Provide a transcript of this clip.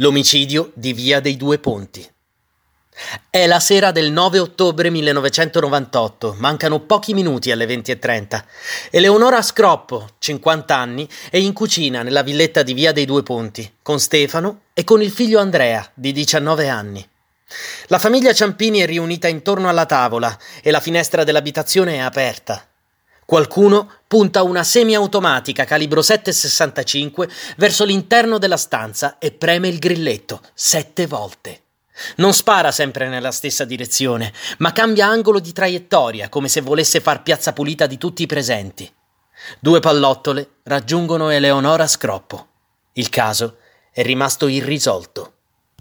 L'omicidio di Via dei Due Ponti. È la sera del 9 ottobre 1998, mancano pochi minuti alle 20.30. Eleonora Scroppo, 50 anni, è in cucina nella villetta di Via dei Due Ponti, con Stefano e con il figlio Andrea, di 19 anni. La famiglia Ciampini è riunita intorno alla tavola e la finestra dell'abitazione è aperta. Qualcuno punta una semiautomatica calibro 7,65 verso l'interno della stanza e preme il grilletto sette volte. Non spara sempre nella stessa direzione, ma cambia angolo di traiettoria come se volesse far piazza pulita di tutti i presenti. Due pallottole raggiungono Eleonora Scroppo. Il caso è rimasto irrisolto.